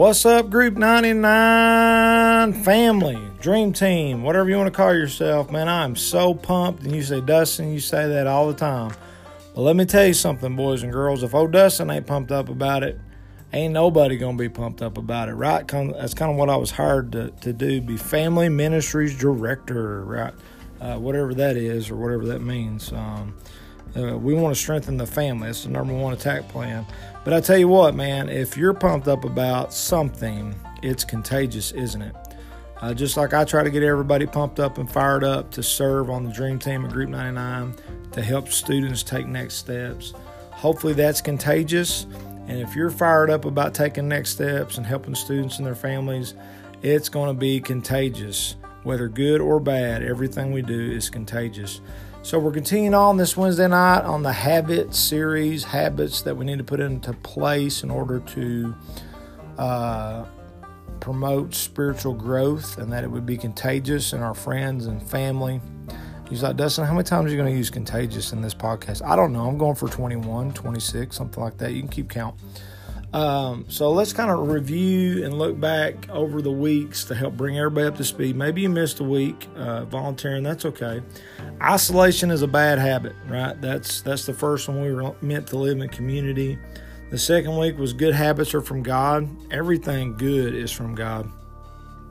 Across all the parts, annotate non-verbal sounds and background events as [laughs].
What's up, Group 99 family, dream team, whatever you want to call yourself, man? I'm so pumped. And you say, Dustin, you say that all the time. But let me tell you something, boys and girls. If old Dustin ain't pumped up about it, ain't nobody going to be pumped up about it, right? That's kind of what I was hired to, to do be family ministries director, right? Uh, whatever that is or whatever that means. Um, uh, we want to strengthen the family. That's the number one attack plan. But I tell you what, man, if you're pumped up about something, it's contagious, isn't it? Uh, just like I try to get everybody pumped up and fired up to serve on the Dream Team at Group 99 to help students take next steps. Hopefully, that's contagious. And if you're fired up about taking next steps and helping students and their families, it's going to be contagious. Whether good or bad, everything we do is contagious. So we're continuing on this Wednesday night on the habit series, habits that we need to put into place in order to uh, promote spiritual growth and that it would be contagious in our friends and family. He's like, Dustin, how many times are you going to use contagious in this podcast? I don't know. I'm going for 21, 26, something like that. You can keep count. Um, so let's kind of review and look back over the weeks to help bring everybody up to speed. Maybe you missed a week uh, volunteering. That's okay. Isolation is a bad habit, right? That's that's the first one we were meant to live in community. The second week was good habits are from God. Everything good is from God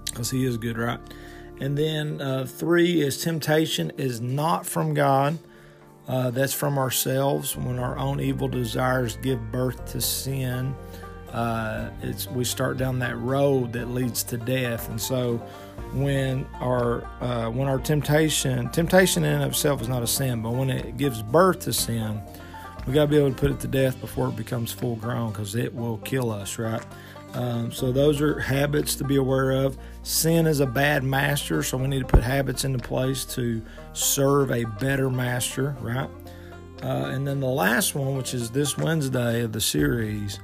because He is good, right? And then uh, three is temptation is not from God. Uh, that's from ourselves when our own evil desires give birth to sin. Uh, it's we start down that road that leads to death, and so when our uh, when our temptation temptation in and of itself is not a sin, but when it gives birth to sin, we got to be able to put it to death before it becomes full grown because it will kill us, right? Um, so those are habits to be aware of. Sin is a bad master, so we need to put habits into place to serve a better master, right? Uh, and then the last one, which is this Wednesday of the series,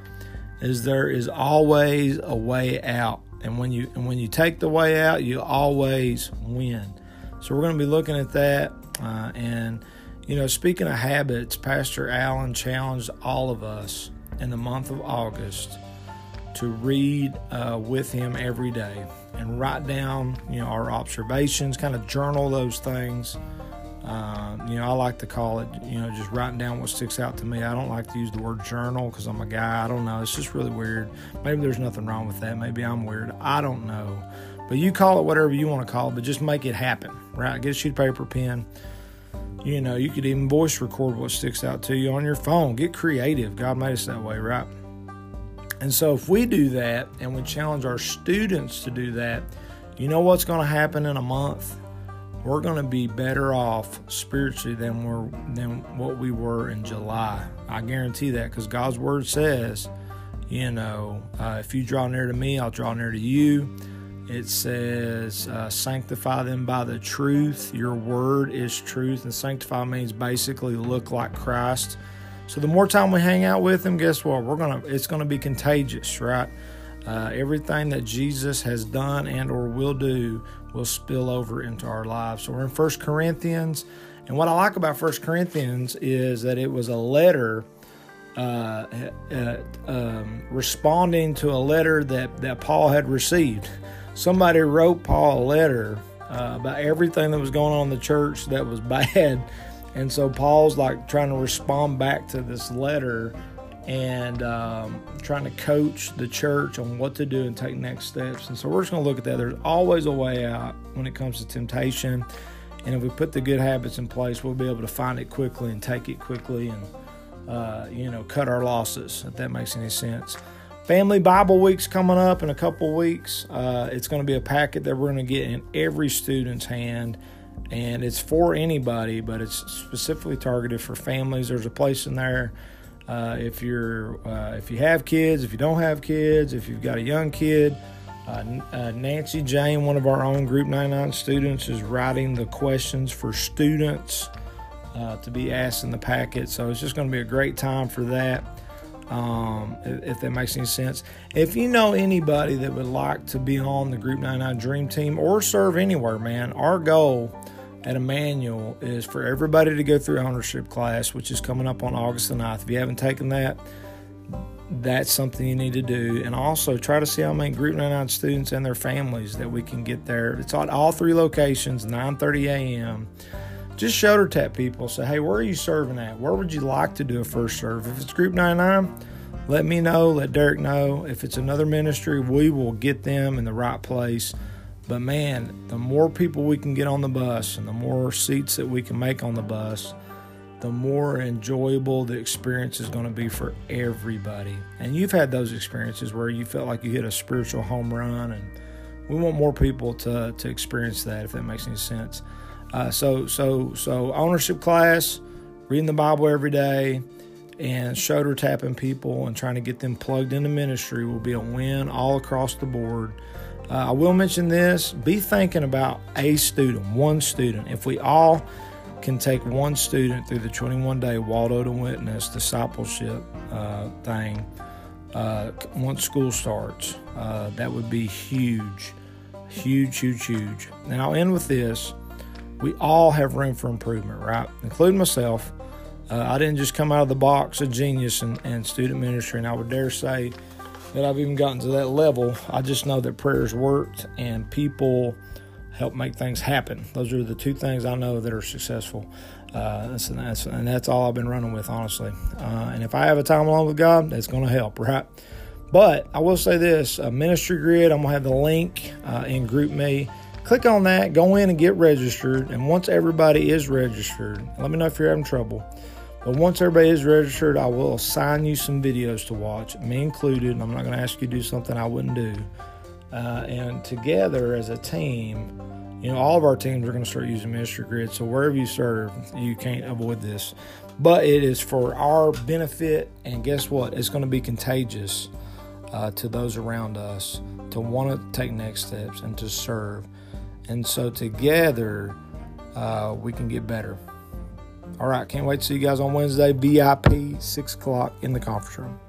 is there is always a way out, and when you and when you take the way out, you always win. So we're going to be looking at that, uh, and you know, speaking of habits, Pastor Alan challenged all of us in the month of August to read uh, with him every day and write down, you know, our observations, kind of journal those things. Uh, you know, I like to call it, you know, just writing down what sticks out to me. I don't like to use the word journal because I'm a guy. I don't know. It's just really weird. Maybe there's nothing wrong with that. Maybe I'm weird. I don't know. But you call it whatever you want to call it, but just make it happen, right? Get a sheet of paper, pen. You know, you could even voice record what sticks out to you on your phone. Get creative. God made us that way, right? And so, if we do that and we challenge our students to do that, you know what's going to happen in a month? We're going to be better off spiritually than we're than what we were in July. I guarantee that because God's word says, you know, uh, if you draw near to me, I'll draw near to you. It says, uh, sanctify them by the truth. Your word is truth. And sanctify means basically look like Christ. So the more time we hang out with him, guess what? We're gonna it's gonna be contagious, right? Uh, everything that Jesus has done and or will do will spill over into our lives. So we're in First Corinthians, and what I like about First Corinthians is that it was a letter uh, uh, um, responding to a letter that that Paul had received. Somebody wrote Paul a letter uh, about everything that was going on in the church that was [laughs] bad and so Paul's like trying to respond back to this letter and um, trying to coach the church on what to do and take next steps. And so we're just going to look at that. There's always a way out when it comes to temptation. And if we put the good habits in place, we'll be able to find it quickly and take it quickly and, uh, you know, cut our losses, if that makes any sense. Family Bible Week's coming up in a couple weeks. Uh, it's going to be a packet that we're going to get in every student's hand and it's for anybody, but it's specifically targeted for families. There's a place in there uh, if you're uh, if you have kids, if you don't have kids, if you've got a young kid. Uh, uh Nancy Jane, one of our own Group 99 students, is writing the questions for students uh, to be asked in the packet. So it's just going to be a great time for that. Um, if that makes any sense. If you know anybody that would like to be on the Group 99 Dream Team or serve anywhere, man, our goal at Emmanuel is for everybody to go through ownership class, which is coming up on August the 9th. If you haven't taken that, that's something you need to do. And also try to see how many Group 99 students and their families that we can get there. It's at all three locations, 9:30 a.m. Just shoulder tap people. Say, hey, where are you serving at? Where would you like to do a first serve? If it's Group 99, let me know. Let Derek know. If it's another ministry, we will get them in the right place. But man, the more people we can get on the bus and the more seats that we can make on the bus, the more enjoyable the experience is going to be for everybody. And you've had those experiences where you felt like you hit a spiritual home run, and we want more people to, to experience that, if that makes any sense. Uh, so, so, so ownership class, reading the Bible every day, and shoulder tapping people and trying to get them plugged into ministry will be a win all across the board. Uh, I will mention this be thinking about a student, one student. If we all can take one student through the 21 day Waldo to Witness discipleship uh, thing uh, once school starts. Uh, that would be huge, huge, huge, huge. And I'll end with this. We all have room for improvement, right? Including myself. Uh, I didn't just come out of the box a genius in, in student ministry, and I would dare say that I've even gotten to that level. I just know that prayers worked and people help make things happen. Those are the two things I know that are successful. Uh, and, that's, and that's all I've been running with, honestly. Uh, and if I have a time alone with God, that's going to help, right? But I will say this a ministry grid, I'm going to have the link uh, in GroupMe. Click on that, go in and get registered. And once everybody is registered, let me know if you're having trouble. But once everybody is registered, I will assign you some videos to watch, me included. And I'm not going to ask you to do something I wouldn't do. Uh, and together as a team, you know, all of our teams are going to start using Ministry Grid. So wherever you serve, you can't avoid this. But it is for our benefit, and guess what? It's going to be contagious uh, to those around us to want to take next steps and to serve. And so together, uh, we can get better. All right, can't wait to see you guys on Wednesday, VIP, 6 o'clock in the conference room.